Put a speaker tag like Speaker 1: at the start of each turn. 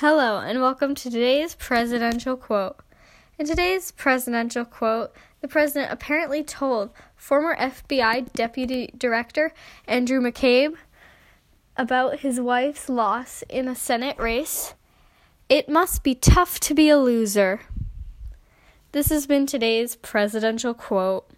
Speaker 1: Hello, and welcome to today's presidential quote. In today's presidential quote, the president apparently told former FBI Deputy Director Andrew McCabe about his wife's loss in a Senate race. It must be tough to be a loser. This has been today's presidential quote.